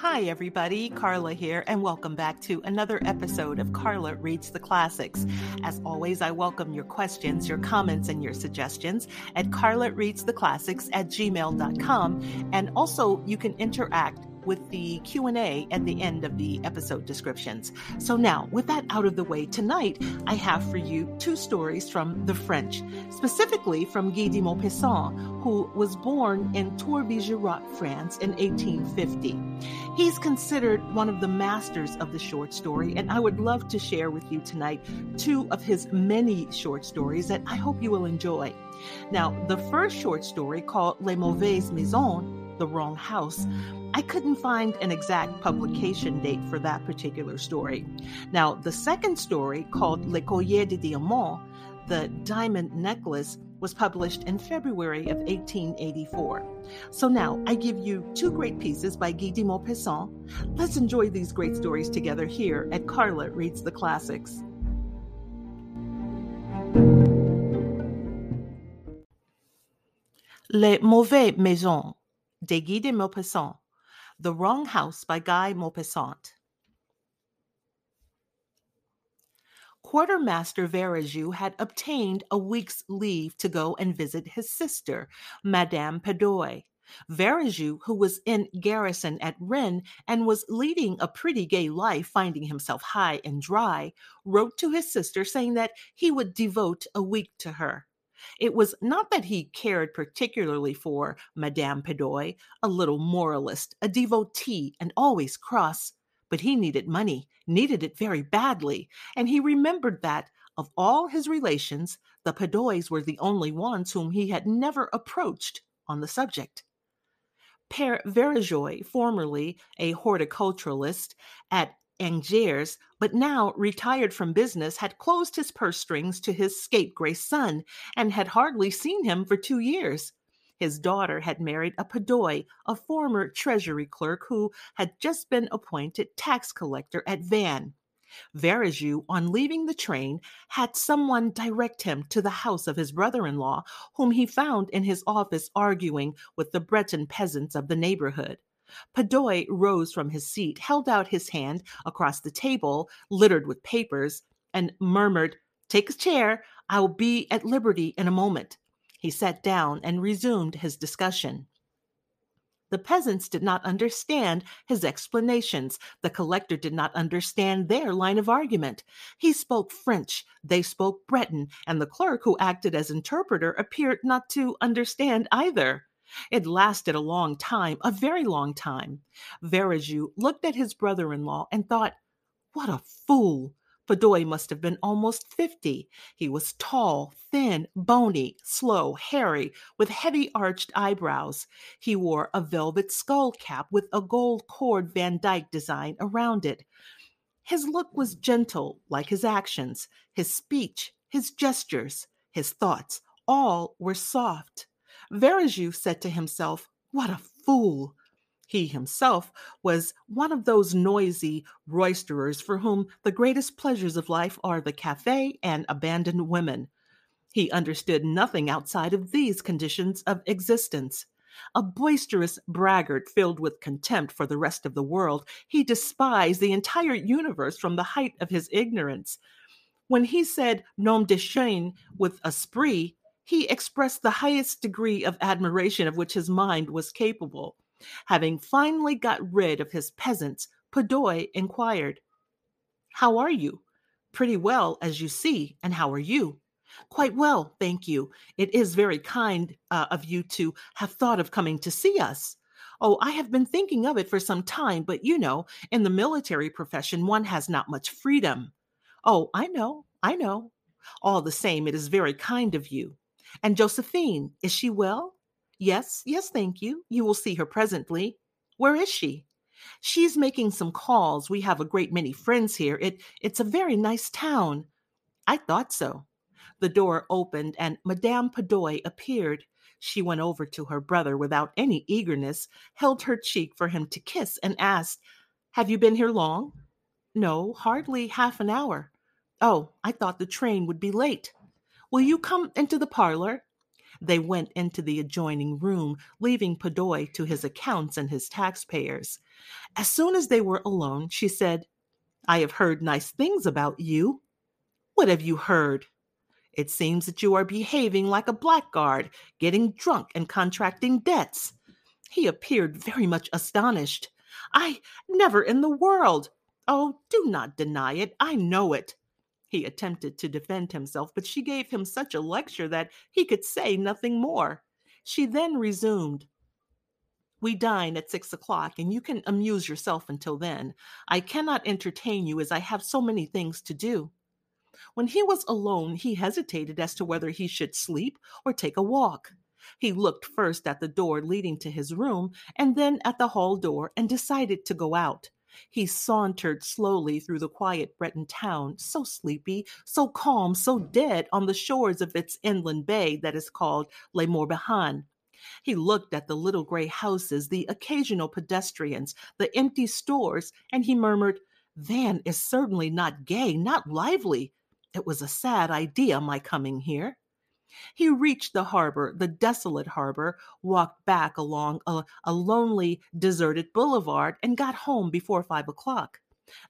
Hi, everybody. Carla here, and welcome back to another episode of Carla Reads the Classics. As always, I welcome your questions, your comments, and your suggestions at Carla Reads the Classics at gmail.com. And also, you can interact with the Q&A at the end of the episode descriptions. So now, with that out of the way, tonight I have for you two stories from the French, specifically from Guy de Maupassant, who was born in Tour-Vigerat, France in 1850. He's considered one of the masters of the short story, and I would love to share with you tonight two of his many short stories that I hope you will enjoy. Now, the first short story called Les Mauvaises Maisons the wrong house. I couldn't find an exact publication date for that particular story. Now, the second story, called Le Collier de Diamant, the diamond necklace, was published in February of 1884. So now I give you two great pieces by Guy de Maupassant. Let's enjoy these great stories together here at Carla Reads the Classics. Les Mauvais Maisons de Guy de Maupassant, The Wrong House by Guy Maupassant. Quartermaster Verajou had obtained a week's leave to go and visit his sister, Madame Padoy. Verajou, who was in garrison at Rennes and was leading a pretty gay life, finding himself high and dry, wrote to his sister saying that he would devote a week to her. It was not that he cared particularly for Madame Padoy, a little moralist, a devotee, and always cross, but he needed money, needed it very badly, and he remembered that, of all his relations, the Padoys were the only ones whom he had never approached on the subject. Père Vergeois, formerly a horticulturalist at Angers, but now retired from business, had closed his purse strings to his scapegrace son and had hardly seen him for two years. His daughter had married a Padoy, a former treasury clerk who had just been appointed tax collector at Vannes. Verajou, on leaving the train, had someone direct him to the house of his brother in law, whom he found in his office arguing with the Breton peasants of the neighborhood. Padoy rose from his seat, held out his hand across the table, littered with papers, and murmured, Take a chair. I will be at liberty in a moment. He sat down and resumed his discussion. The peasants did not understand his explanations. The collector did not understand their line of argument. He spoke French, they spoke Breton, and the clerk who acted as interpreter appeared not to understand either. It lasted a long time, a very long time. Verajou looked at his brother in law and thought, What a fool! Padoy must have been almost fifty. He was tall, thin, bony, slow, hairy, with heavy arched eyebrows. He wore a velvet skull cap with a gold cord Van Dyck design around it. His look was gentle, like his actions, his speech, his gestures, his thoughts, all were soft. Verajou said to himself, What a fool! He himself was one of those noisy roisterers for whom the greatest pleasures of life are the cafe and abandoned women. He understood nothing outside of these conditions of existence. A boisterous braggart filled with contempt for the rest of the world, he despised the entire universe from the height of his ignorance. When he said nom de chien with esprit, he expressed the highest degree of admiration of which his mind was capable. Having finally got rid of his peasants, Padoy inquired, How are you? Pretty well, as you see, and how are you? Quite well, thank you. It is very kind uh, of you to have thought of coming to see us. Oh, I have been thinking of it for some time, but you know, in the military profession, one has not much freedom. Oh, I know, I know. All the same, it is very kind of you. And Josephine, is she well? Yes, yes, thank you. You will see her presently. Where is she? She's making some calls. We have a great many friends here. It it's a very nice town. I thought so. The door opened and Madame Padoy appeared. She went over to her brother without any eagerness, held her cheek for him to kiss, and asked, Have you been here long? No, hardly half an hour. Oh, I thought the train would be late. Will you come into the parlor? They went into the adjoining room, leaving Padoy to his accounts and his taxpayers. As soon as they were alone, she said, I have heard nice things about you. What have you heard? It seems that you are behaving like a blackguard, getting drunk and contracting debts. He appeared very much astonished. I never in the world. Oh, do not deny it. I know it. He attempted to defend himself, but she gave him such a lecture that he could say nothing more. She then resumed. We dine at six o'clock, and you can amuse yourself until then. I cannot entertain you as I have so many things to do. When he was alone, he hesitated as to whether he should sleep or take a walk. He looked first at the door leading to his room and then at the hall door and decided to go out. He sauntered slowly through the quiet Breton town, so sleepy, so calm, so mm. dead on the shores of its inland bay that is called Les Morbihan. He looked at the little gray houses, the occasional pedestrians, the empty stores, and he murmured, Vannes is certainly not gay, not lively. It was a sad idea, my coming here. He reached the harbor, the desolate harbor, walked back along a, a, lonely, deserted boulevard, and got home before five o'clock.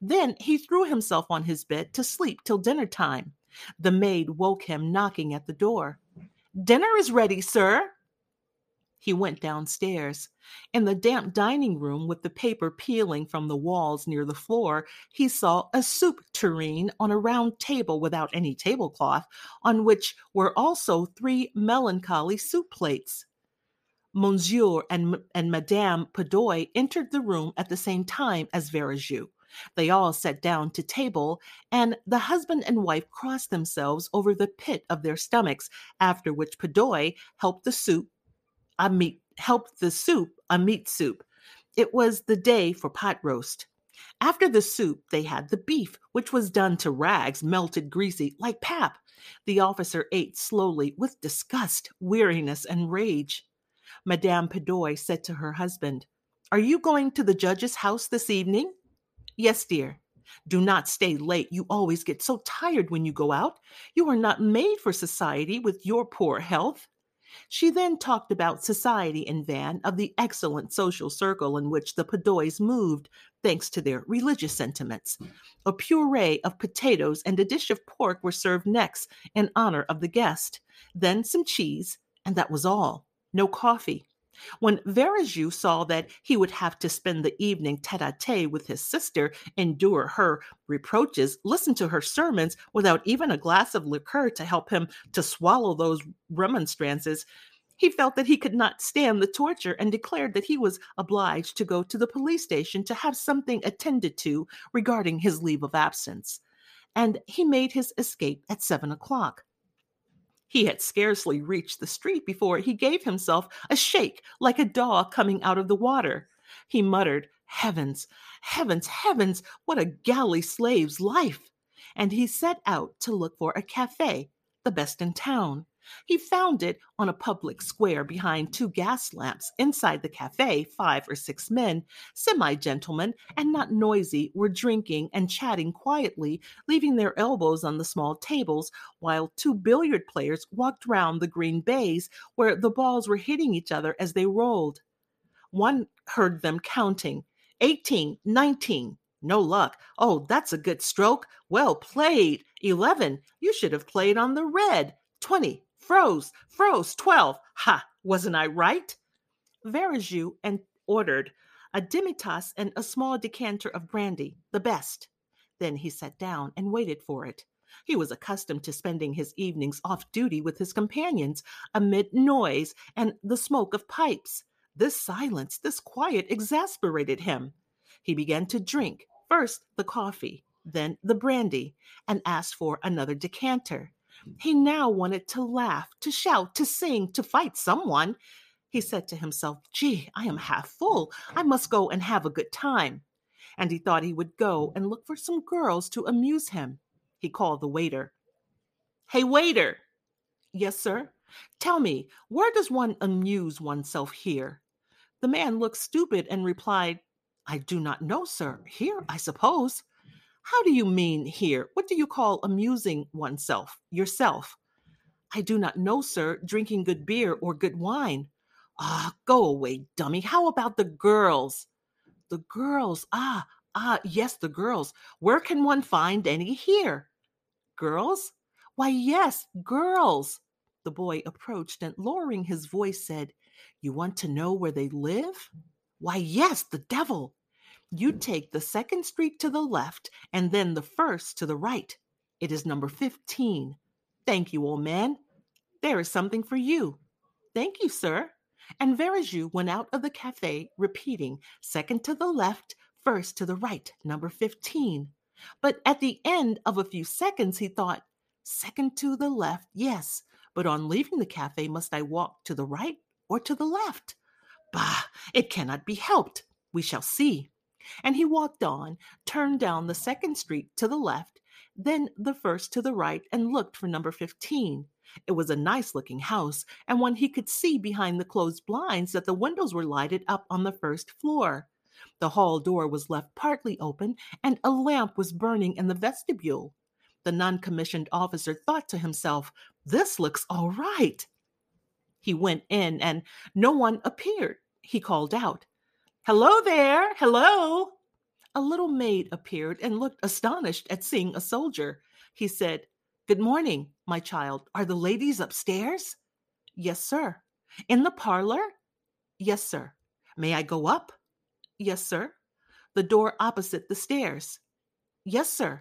Then he threw himself on his bed to sleep till dinner time. The maid woke him, knocking at the door. Dinner is ready, sir, he went downstairs. In the damp dining room, with the paper peeling from the walls near the floor, he saw a soup tureen on a round table without any tablecloth, on which were also three melancholy soup plates. Monsieur and, and Madame Padoy entered the room at the same time as Verajou. They all sat down to table, and the husband and wife crossed themselves over the pit of their stomachs, after which Padoy helped the soup a meat helped the soup a meat soup. It was the day for pot roast. After the soup, they had the beef, which was done to rags, melted greasy, like pap. The officer ate slowly with disgust, weariness, and rage. Madame Padoy said to her husband, Are you going to the judge's house this evening? Yes, dear. Do not stay late. You always get so tired when you go out. You are not made for society with your poor health. She then talked about society in Vannes, of the excellent social circle in which the Padoys moved, thanks to their religious sentiments. A puree of potatoes and a dish of pork were served next in honor of the guest, then some cheese, and that was all. No coffee. When Verajou saw that he would have to spend the evening tete a tete with his sister, endure her reproaches, listen to her sermons without even a glass of liqueur to help him to swallow those remonstrances, he felt that he could not stand the torture and declared that he was obliged to go to the police station to have something attended to regarding his leave of absence. And he made his escape at seven o'clock. He had scarcely reached the street before he gave himself a shake like a dog coming out of the water. He muttered, Heavens, heavens, heavens, what a galley slave's life! And he set out to look for a cafe, the best in town. He found it on a public square behind two gas lamps. Inside the cafe, five or six men, semi gentlemen and not noisy, were drinking and chatting quietly, leaving their elbows on the small tables, while two billiard players walked round the green bays where the balls were hitting each other as they rolled. One heard them counting 18, 19. No luck. Oh, that's a good stroke. Well played. 11. You should have played on the red. 20. Froze, froze, 12. Ha, wasn't I right? Verajou and ordered a demitasse and a small decanter of brandy, the best. Then he sat down and waited for it. He was accustomed to spending his evenings off duty with his companions amid noise and the smoke of pipes. This silence, this quiet exasperated him. He began to drink, first the coffee, then the brandy, and asked for another decanter. He now wanted to laugh, to shout, to sing, to fight someone. He said to himself, Gee, I am half full. I must go and have a good time. And he thought he would go and look for some girls to amuse him. He called the waiter. Hey, waiter! Yes, sir. Tell me, where does one amuse oneself here? The man looked stupid and replied, I do not know, sir. Here, I suppose. How do you mean here? What do you call amusing oneself, yourself? I do not know, sir, drinking good beer or good wine. Ah, go away, dummy. How about the girls? the girls. Ah, ah, yes, the girls. Where can one find any here? Girls? Why, yes, girls. The boy approached and, lowering his voice, said, You want to know where they live? Why, yes, the devil. You take the second street to the left and then the first to the right. It is number 15. Thank you, old man. There is something for you. Thank you, sir. And Verjus went out of the cafe, repeating, second to the left, first to the right, number 15. But at the end of a few seconds, he thought, second to the left, yes, but on leaving the cafe, must I walk to the right or to the left? Bah, it cannot be helped. We shall see. And he walked on, turned down the second street to the left, then the first to the right, and looked for number 15. It was a nice looking house, and one he could see behind the closed blinds that the windows were lighted up on the first floor. The hall door was left partly open, and a lamp was burning in the vestibule. The non commissioned officer thought to himself, This looks all right. He went in, and no one appeared. He called out, Hello there! Hello! A little maid appeared and looked astonished at seeing a soldier. He said, Good morning, my child. Are the ladies upstairs? Yes, sir. In the parlor? Yes, sir. May I go up? Yes, sir. The door opposite the stairs? Yes, sir.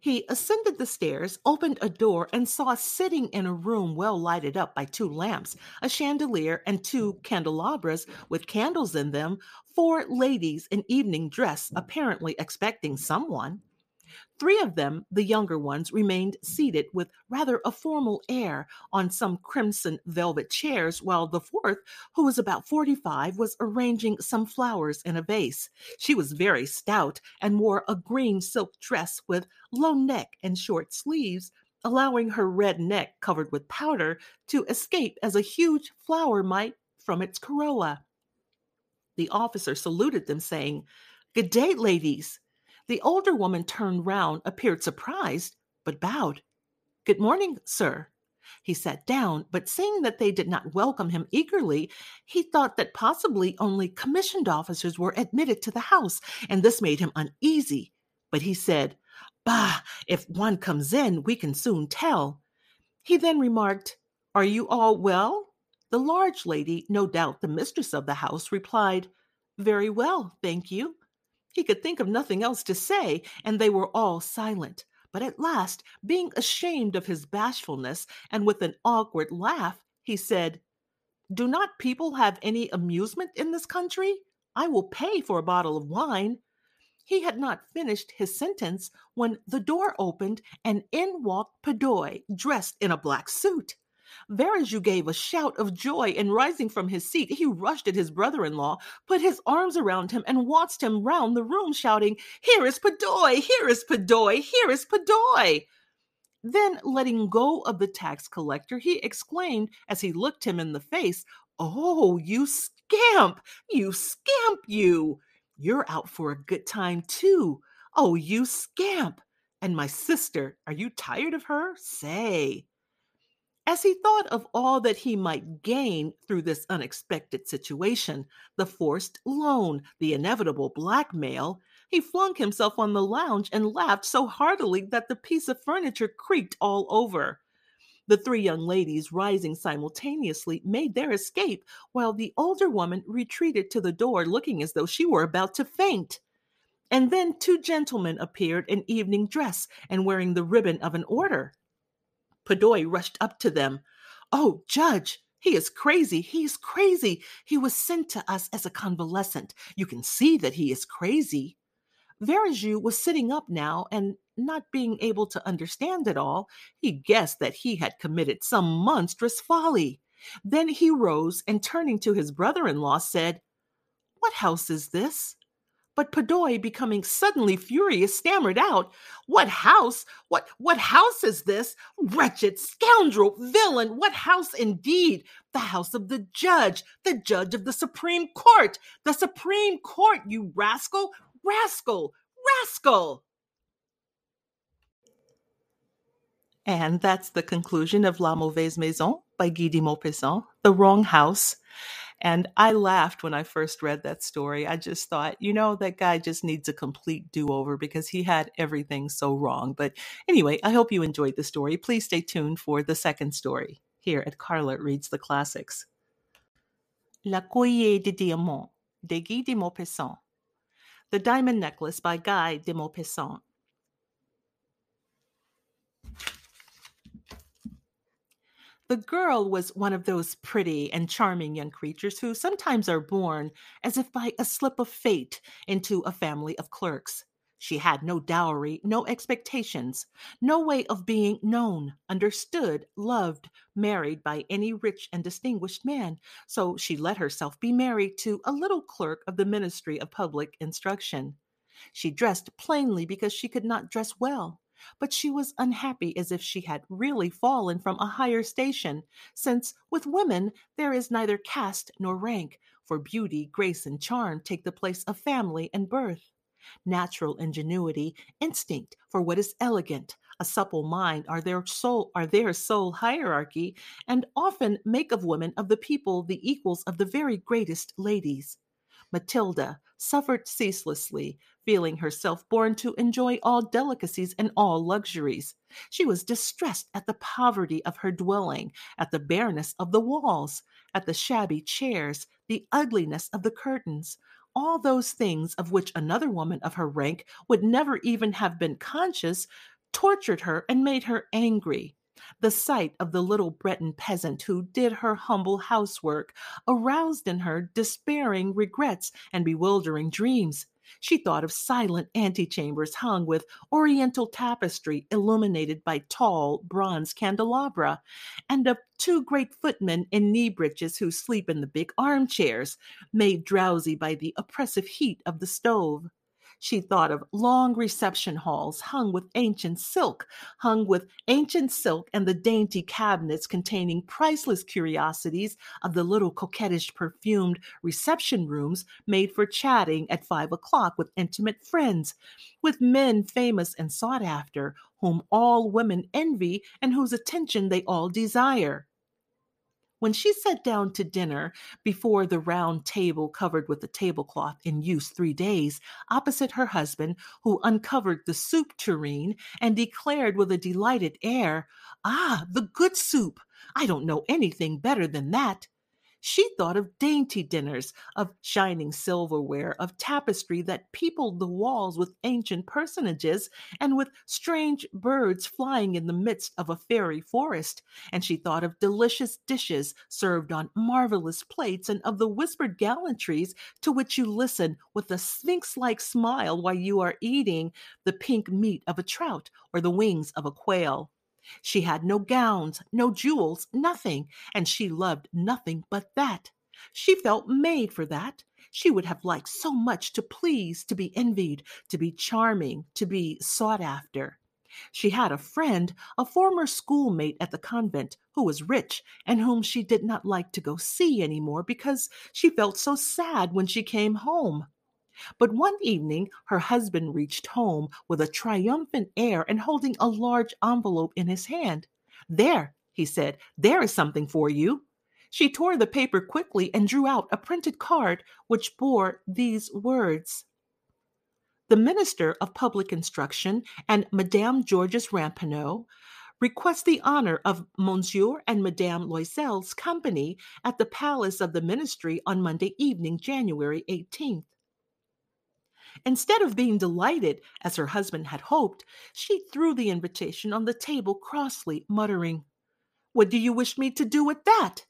He ascended the stairs, opened a door, and saw sitting in a room well lighted up by two lamps, a chandelier, and two candelabras with candles in them, four ladies in evening dress, apparently expecting someone. Three of them, the younger ones, remained seated with rather a formal air on some crimson velvet chairs, while the fourth, who was about forty five, was arranging some flowers in a vase. She was very stout and wore a green silk dress with low neck and short sleeves, allowing her red neck covered with powder to escape as a huge flower might from its corolla. The officer saluted them, saying, Good day, ladies. The older woman turned round, appeared surprised, but bowed. Good morning, sir. He sat down, but seeing that they did not welcome him eagerly, he thought that possibly only commissioned officers were admitted to the house, and this made him uneasy. But he said, Bah, if one comes in, we can soon tell. He then remarked, Are you all well? The large lady, no doubt the mistress of the house, replied, Very well, thank you. He could think of nothing else to say, and they were all silent. But at last, being ashamed of his bashfulness, and with an awkward laugh, he said, Do not people have any amusement in this country? I will pay for a bottle of wine. He had not finished his sentence when the door opened and in walked Padoy, dressed in a black suit. Verjus gave a shout of joy, and rising from his seat, he rushed at his brother in law, put his arms around him, and waltzed him round the room, shouting, Here is Padoy! Here is Padoy! Here is Padoy! Then, letting go of the tax collector, he exclaimed as he looked him in the face, Oh, you scamp! You scamp, you! You're out for a good time, too. Oh, you scamp! And my sister, are you tired of her? Say. As he thought of all that he might gain through this unexpected situation, the forced loan, the inevitable blackmail, he flung himself on the lounge and laughed so heartily that the piece of furniture creaked all over. The three young ladies, rising simultaneously, made their escape, while the older woman retreated to the door, looking as though she were about to faint. And then two gentlemen appeared in evening dress and wearing the ribbon of an order. Padoy rushed up to them. Oh, Judge, he is crazy. He is crazy. He was sent to us as a convalescent. You can see that he is crazy. Verjus was sitting up now and not being able to understand it all, he guessed that he had committed some monstrous folly. Then he rose and turning to his brother in law said, What house is this? But Padoy, becoming suddenly furious, stammered out, What house? What what house is this? Wretched scoundrel, villain, what house indeed? The house of the judge, the judge of the Supreme Court, the Supreme Court, you rascal, rascal, rascal. And that's the conclusion of La Mauvaise Maison by Guy de Maupassant, The Wrong House. And I laughed when I first read that story. I just thought, you know, that guy just needs a complete do over because he had everything so wrong. But anyway, I hope you enjoyed the story. Please stay tuned for the second story here at Carla Reads the Classics. La Collier de Diamants, de Guy de Maupassant. The Diamond Necklace by Guy de Maupassant. The girl was one of those pretty and charming young creatures who sometimes are born, as if by a slip of fate, into a family of clerks. She had no dowry, no expectations, no way of being known, understood, loved, married by any rich and distinguished man, so she let herself be married to a little clerk of the Ministry of Public Instruction. She dressed plainly because she could not dress well but she was unhappy as if she had really fallen from a higher station, since with women there is neither caste nor rank, for beauty, grace, and charm take the place of family and birth. Natural ingenuity, instinct for what is elegant, a supple mind are their sole are their sole hierarchy, and often make of women of the people the equals of the very greatest ladies. Matilda suffered ceaselessly, feeling herself born to enjoy all delicacies and all luxuries. She was distressed at the poverty of her dwelling, at the bareness of the walls, at the shabby chairs, the ugliness of the curtains. All those things of which another woman of her rank would never even have been conscious tortured her and made her angry. The sight of the little Breton peasant who did her humble housework aroused in her despairing regrets and bewildering dreams. She thought of silent antechambers hung with oriental tapestry illuminated by tall bronze candelabra, and of two great footmen in knee breeches who sleep in the big armchairs, made drowsy by the oppressive heat of the stove. She thought of long reception halls hung with ancient silk, hung with ancient silk and the dainty cabinets containing priceless curiosities of the little coquettish perfumed reception rooms made for chatting at five o'clock with intimate friends, with men famous and sought after, whom all women envy and whose attention they all desire. When she sat down to dinner before the round table covered with a tablecloth in use three days, opposite her husband, who uncovered the soup tureen and declared with a delighted air, Ah, the good soup! I don't know anything better than that. She thought of dainty dinners, of shining silverware, of tapestry that peopled the walls with ancient personages, and with strange birds flying in the midst of a fairy forest. And she thought of delicious dishes served on marvelous plates, and of the whispered gallantries to which you listen with a sphinx like smile while you are eating the pink meat of a trout or the wings of a quail. She had no gowns, no jewels, nothing, and she loved nothing but that. She felt made for that. She would have liked so much to please, to be envied, to be charming, to be sought after. She had a friend, a former schoolmate at the convent, who was rich and whom she did not like to go see any more because she felt so sad when she came home. But one evening her husband reached home with a triumphant air and holding a large envelope in his hand. There, he said, there is something for you. She tore the paper quickly and drew out a printed card which bore these words The Minister of Public Instruction and Madame Georges Ramponneau request the honor of Monsieur and Madame Loisel's company at the Palace of the Ministry on Monday evening, January 18th. Instead of being delighted, as her husband had hoped, she threw the invitation on the table crossly, muttering, What do you wish me to do with that?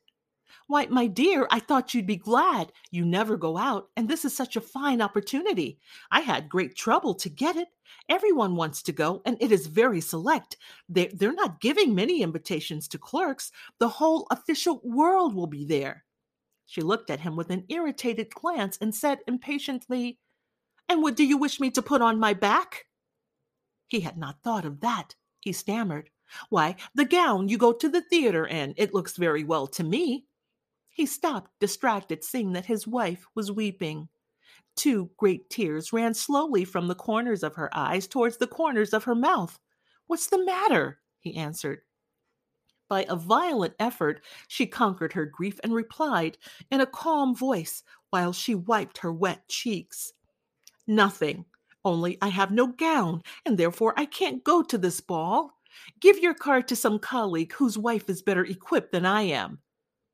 Why, my dear, I thought you'd be glad. You never go out, and this is such a fine opportunity. I had great trouble to get it. Everyone wants to go, and it is very select. They're, they're not giving many invitations to clerks. The whole official world will be there. She looked at him with an irritated glance and said impatiently, and what do you wish me to put on my back? He had not thought of that. He stammered. Why, the gown you go to the theater in. It looks very well to me. He stopped, distracted, seeing that his wife was weeping. Two great tears ran slowly from the corners of her eyes towards the corners of her mouth. What's the matter? he answered. By a violent effort, she conquered her grief and replied in a calm voice while she wiped her wet cheeks. Nothing, only I have no gown, and therefore I can't go to this ball. Give your card to some colleague whose wife is better equipped than I am.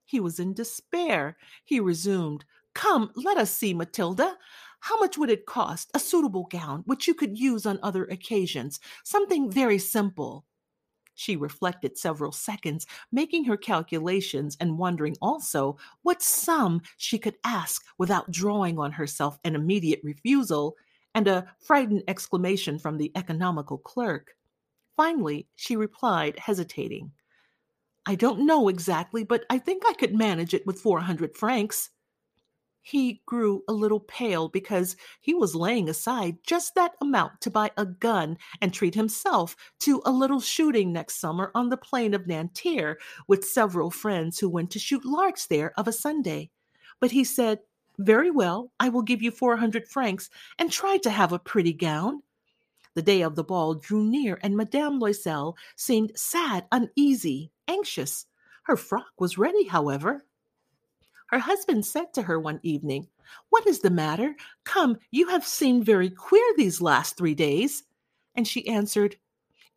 He was in despair. He resumed, Come, let us see, Matilda. How much would it cost? A suitable gown, which you could use on other occasions, something very simple. She reflected several seconds, making her calculations and wondering also what sum she could ask without drawing on herself an immediate refusal and a frightened exclamation from the economical clerk. Finally, she replied, hesitating, I don't know exactly, but I think I could manage it with 400 francs he grew a little pale because he was laying aside just that amount to buy a gun and treat himself to a little shooting next summer on the plain of Nanterre with several friends who went to shoot larks there of a Sunday. But he said, Very well, I will give you 400 francs and try to have a pretty gown. The day of the ball drew near, and Madame Loisel seemed sad, uneasy, anxious. Her frock was ready, however. Her husband said to her one evening, What is the matter? Come, you have seemed very queer these last three days. And she answered,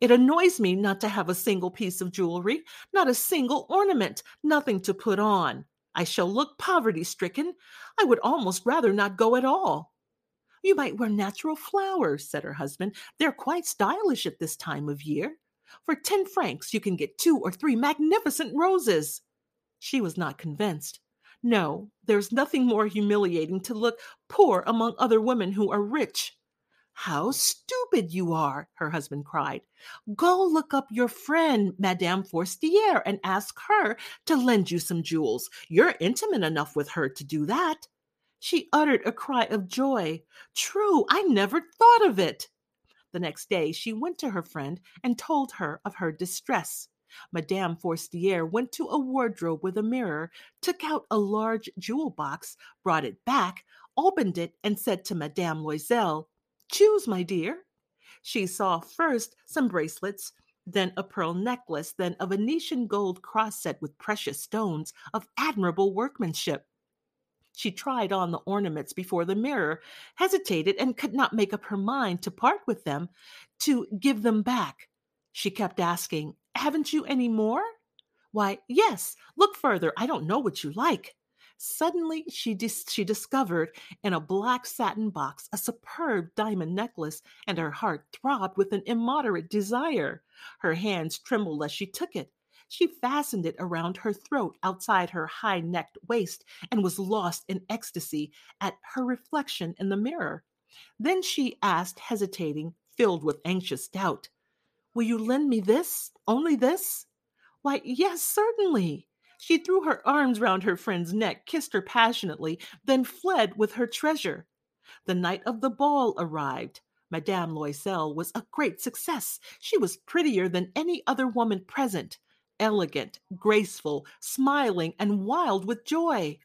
It annoys me not to have a single piece of jewelry, not a single ornament, nothing to put on. I shall look poverty stricken. I would almost rather not go at all. You might wear natural flowers, said her husband. They're quite stylish at this time of year. For ten francs, you can get two or three magnificent roses. She was not convinced. No, there's nothing more humiliating to look poor among other women who are rich. How stupid you are, her husband cried. Go look up your friend, Madame Forestier, and ask her to lend you some jewels. You're intimate enough with her to do that. She uttered a cry of joy. True, I never thought of it. The next day she went to her friend and told her of her distress. Madame Forestier went to a wardrobe with a mirror, took out a large jewel box, brought it back, opened it, and said to Madame Loisel, Choose, my dear. She saw first some bracelets, then a pearl necklace, then a Venetian gold cross set with precious stones of admirable workmanship. She tried on the ornaments before the mirror, hesitated, and could not make up her mind to part with them, to give them back. She kept asking, haven't you any more? Why, yes, look further. I don't know what you like. Suddenly, she, dis- she discovered in a black satin box a superb diamond necklace, and her heart throbbed with an immoderate desire. Her hands trembled as she took it. She fastened it around her throat outside her high necked waist and was lost in ecstasy at her reflection in the mirror. Then she asked, hesitating, filled with anxious doubt, Will you lend me this? Only this? Why, yes, certainly. She threw her arms round her friend's neck, kissed her passionately, then fled with her treasure. The night of the ball arrived. Madame Loisel was a great success. She was prettier than any other woman present, elegant, graceful, smiling, and wild with joy.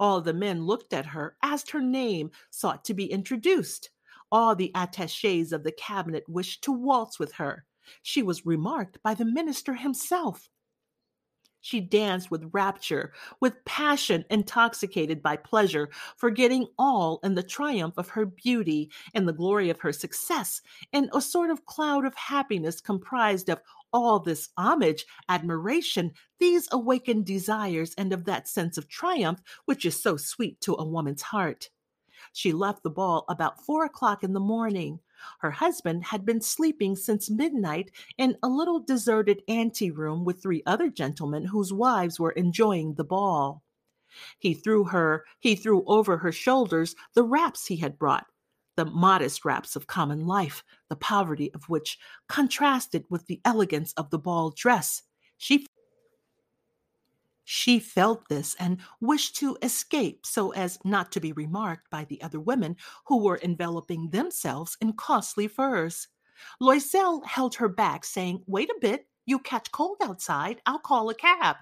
All the men looked at her, asked her name, sought to be introduced. All the attaches of the cabinet wished to waltz with her. She was remarked by the minister himself. She danced with rapture, with passion intoxicated by pleasure, forgetting all in the triumph of her beauty and the glory of her success, in a sort of cloud of happiness comprised of all this homage, admiration, these awakened desires, and of that sense of triumph which is so sweet to a woman's heart. She left the ball about four o'clock in the morning. Her husband had been sleeping since midnight in a little deserted anteroom with three other gentlemen whose wives were enjoying the ball. He threw her, he threw over her shoulders the wraps he had brought, the modest wraps of common life, the poverty of which contrasted with the elegance of the ball dress. She she felt this and wished to escape so as not to be remarked by the other women who were enveloping themselves in costly furs. Loisel held her back, saying, Wait a bit, you catch cold outside. I'll call a cab.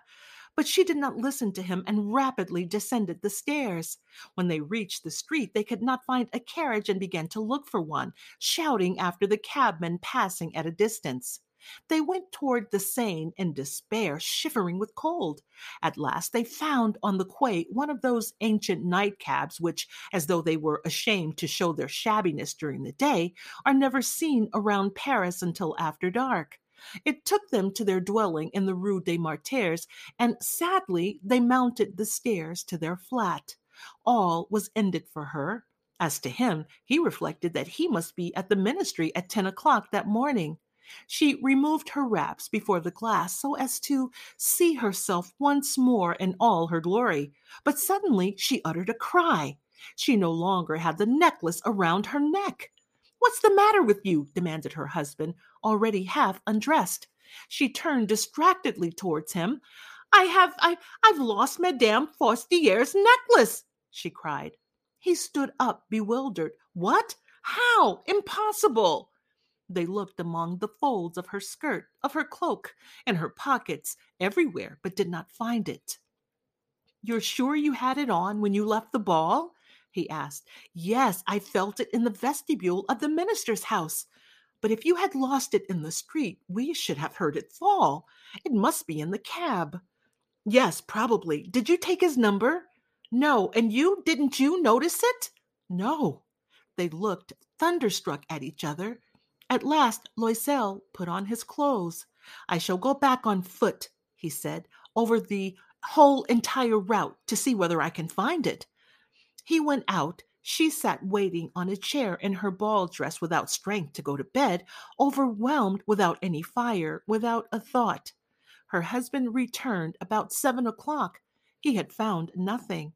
But she did not listen to him and rapidly descended the stairs. When they reached the street, they could not find a carriage and began to look for one, shouting after the cabman passing at a distance. They went toward the Seine in despair, shivering with cold. At last they found on the quay one of those ancient nightcabs which, as though they were ashamed to show their shabbiness during the day, are never seen around Paris until after dark. It took them to their dwelling in the Rue des Martyrs, and sadly they mounted the stairs to their flat. All was ended for her. As to him, he reflected that he must be at the ministry at ten o'clock that morning. She removed her wraps before the glass so as to see herself once more in all her glory. But suddenly she uttered a cry. She no longer had the necklace around her neck. What's the matter with you? demanded her husband, already half undressed. She turned distractedly towards him. I have I I've lost Madame Forestier's necklace, she cried. He stood up bewildered. What? How? Impossible! They looked among the folds of her skirt, of her cloak, and her pockets, everywhere, but did not find it. You're sure you had it on when you left the ball? he asked. Yes, I felt it in the vestibule of the minister's house. But if you had lost it in the street, we should have heard it fall. It must be in the cab. Yes, probably. Did you take his number? No. And you? Didn't you notice it? No. They looked thunderstruck at each other. At last Loisel put on his clothes. I shall go back on foot, he said, over the whole entire route to see whether I can find it. He went out. She sat waiting on a chair in her ball dress without strength to go to bed, overwhelmed without any fire, without a thought. Her husband returned about seven o'clock. He had found nothing.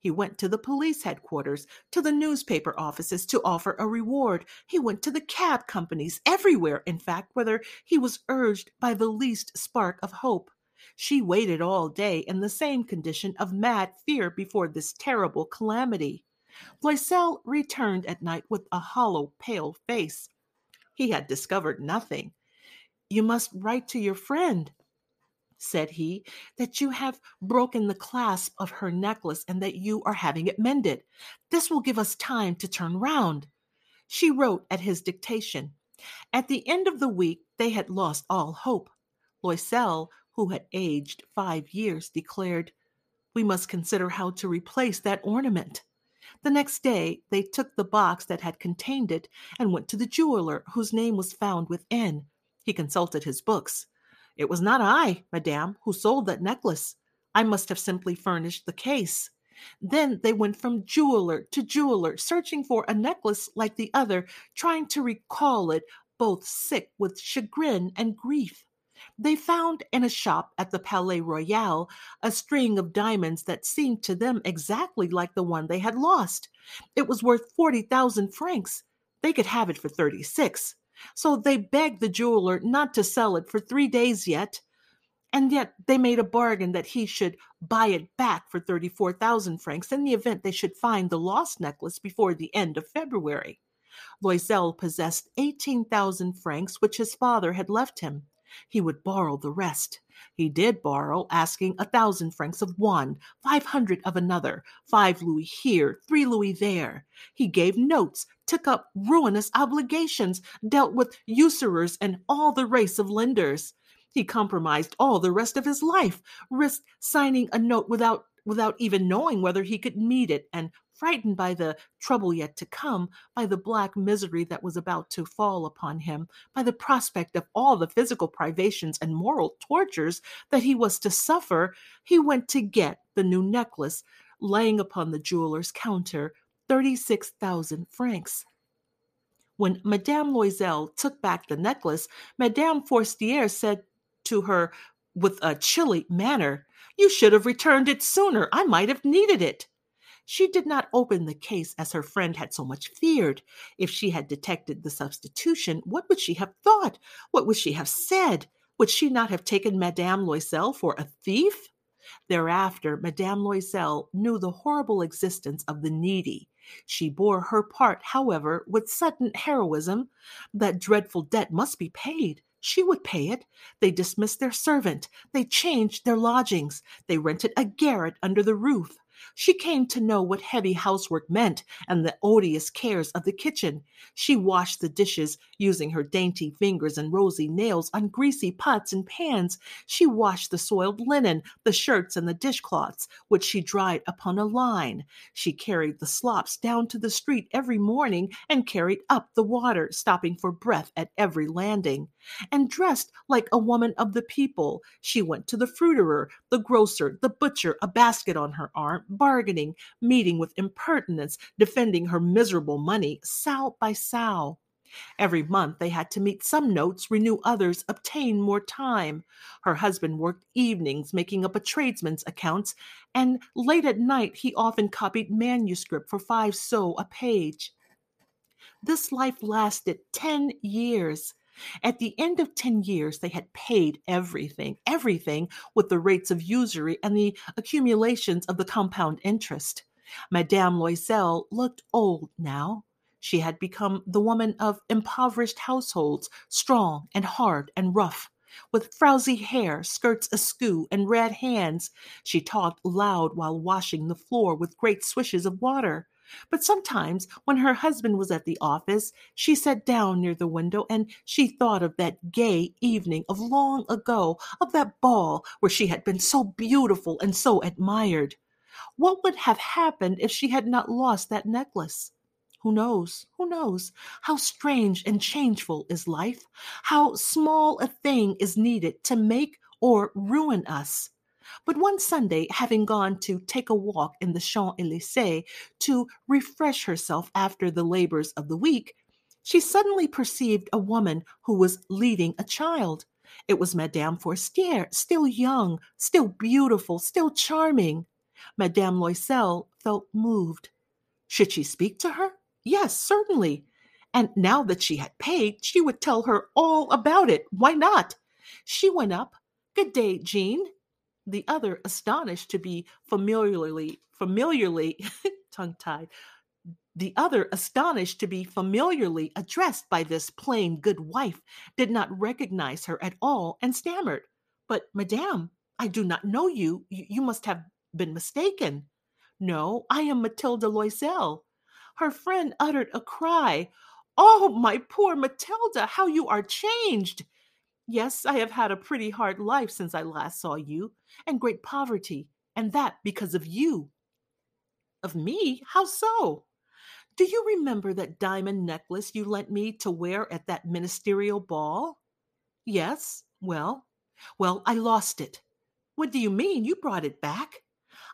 He went to the police headquarters, to the newspaper offices to offer a reward. He went to the cab companies, everywhere, in fact, whether he was urged by the least spark of hope. She waited all day in the same condition of mad fear before this terrible calamity. Loisel returned at night with a hollow, pale face. He had discovered nothing. You must write to your friend, said he, that you have broken the clasp of her necklace and that you are having it mended. This will give us time to turn round. She wrote at his dictation. At the end of the week, they had lost all hope. Loisel, who had aged five years, declared, We must consider how to replace that ornament. The next day, they took the box that had contained it and went to the jeweler whose name was found within. He consulted his books. It was not I, madame, who sold that necklace. I must have simply furnished the case. Then they went from jeweler to jeweler, searching for a necklace like the other, trying to recall it, both sick with chagrin and grief. They found in a shop at the Palais Royal a string of diamonds that seemed to them exactly like the one they had lost. It was worth 40,000 francs. They could have it for 36. So they begged the jeweler not to sell it for three days yet. And yet they made a bargain that he should buy it back for 34,000 francs in the event they should find the lost necklace before the end of February. Loisel possessed 18,000 francs, which his father had left him. He would borrow the rest. He did borrow, asking a thousand francs of one, five hundred of another, five louis here, three louis there. He gave notes, took up ruinous obligations, dealt with usurers and all the race of lenders. He compromised all the rest of his life, risked signing a note without without even knowing whether he could meet it, and frightened by the trouble yet to come, by the black misery that was about to fall upon him, by the prospect of all the physical privations and moral tortures that he was to suffer, he went to get the new necklace, laying upon the jeweler's counter 36,000 francs. When Madame Loisel took back the necklace, Madame Forestier said to her with a chilly manner, You should have returned it sooner. I might have needed it. She did not open the case as her friend had so much feared. If she had detected the substitution, what would she have thought? What would she have said? Would she not have taken Madame Loisel for a thief? Thereafter, Madame Loisel knew the horrible existence of the needy. She bore her part, however, with sudden heroism. That dreadful debt must be paid. She would pay it. They dismissed their servant. They changed their lodgings. They rented a garret under the roof. She came to know what heavy housework meant and the odious cares of the kitchen. She washed the dishes using her dainty fingers and rosy nails on greasy pots and pans. She washed the soiled linen, the shirts, and the dishcloths, which she dried upon a line. She carried the slops down to the street every morning and carried up the water, stopping for breath at every landing. And dressed like a woman of the people, she went to the fruiterer, the grocer, the butcher, a basket on her arm, bargaining, meeting with impertinence, defending her miserable money, sou by sou. Every month they had to meet some notes, renew others, obtain more time. Her husband worked evenings making up a tradesman's accounts, and late at night he often copied manuscript for five sous a page. This life lasted 10 years. At the end of 10 years, they had paid everything, everything with the rates of usury and the accumulations of the compound interest. Madame Loisel looked old now. She had become the woman of impoverished households, strong and hard and rough. With frowsy hair, skirts askew, and red hands, she talked loud while washing the floor with great swishes of water. But sometimes, when her husband was at the office, she sat down near the window and she thought of that gay evening of long ago, of that ball where she had been so beautiful and so admired. What would have happened if she had not lost that necklace? Who knows? Who knows? How strange and changeful is life? How small a thing is needed to make or ruin us? But one Sunday, having gone to take a walk in the Champs Elysees to refresh herself after the labors of the week, she suddenly perceived a woman who was leading a child. It was Madame Forestier, still young, still beautiful, still charming. Madame Loisel felt moved. Should she speak to her? Yes, certainly. And now that she had paid, she would tell her all about it. Why not? She went up. Good day, Jeanne the other astonished to be familiarly familiarly tongue tied the other astonished to be familiarly addressed by this plain good wife did not recognize her at all and stammered but madame i do not know you. You must have been mistaken. No i am matilda loisel. Her friend uttered a cry oh my poor matilda how you are changed Yes, I have had a pretty hard life since I last saw you, and great poverty, and that because of you. Of me? How so? Do you remember that diamond necklace you lent me to wear at that ministerial ball? Yes. Well, well, I lost it. What do you mean? You brought it back?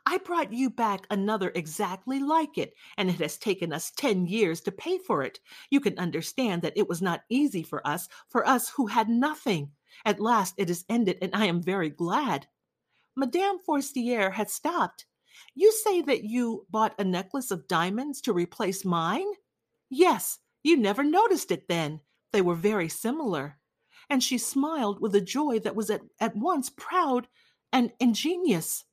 I brought you back another exactly like it, and it has taken us 10 years to pay for it. You can understand that it was not easy for us, for us who had nothing. At last it is ended, and I am very glad. Madame Forestier had stopped. You say that you bought a necklace of diamonds to replace mine? Yes, you never noticed it then. They were very similar. And she smiled with a joy that was at, at once proud and ingenious.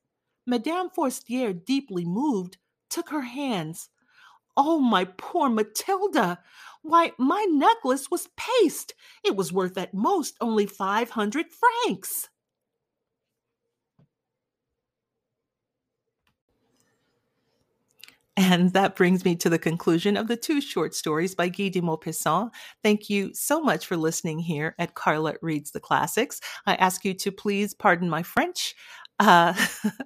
Madame Forestier, deeply moved, took her hands. Oh, my poor Matilda! Why, my necklace was paste. It was worth at most only 500 francs. And that brings me to the conclusion of the two short stories by Guy de Maupassant. Thank you so much for listening here at Carla Reads the Classics. I ask you to please pardon my French. Uh,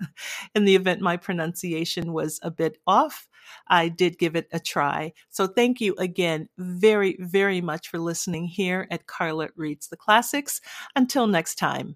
in the event my pronunciation was a bit off, I did give it a try. So thank you again very, very much for listening here at Carla Reads the Classics. Until next time.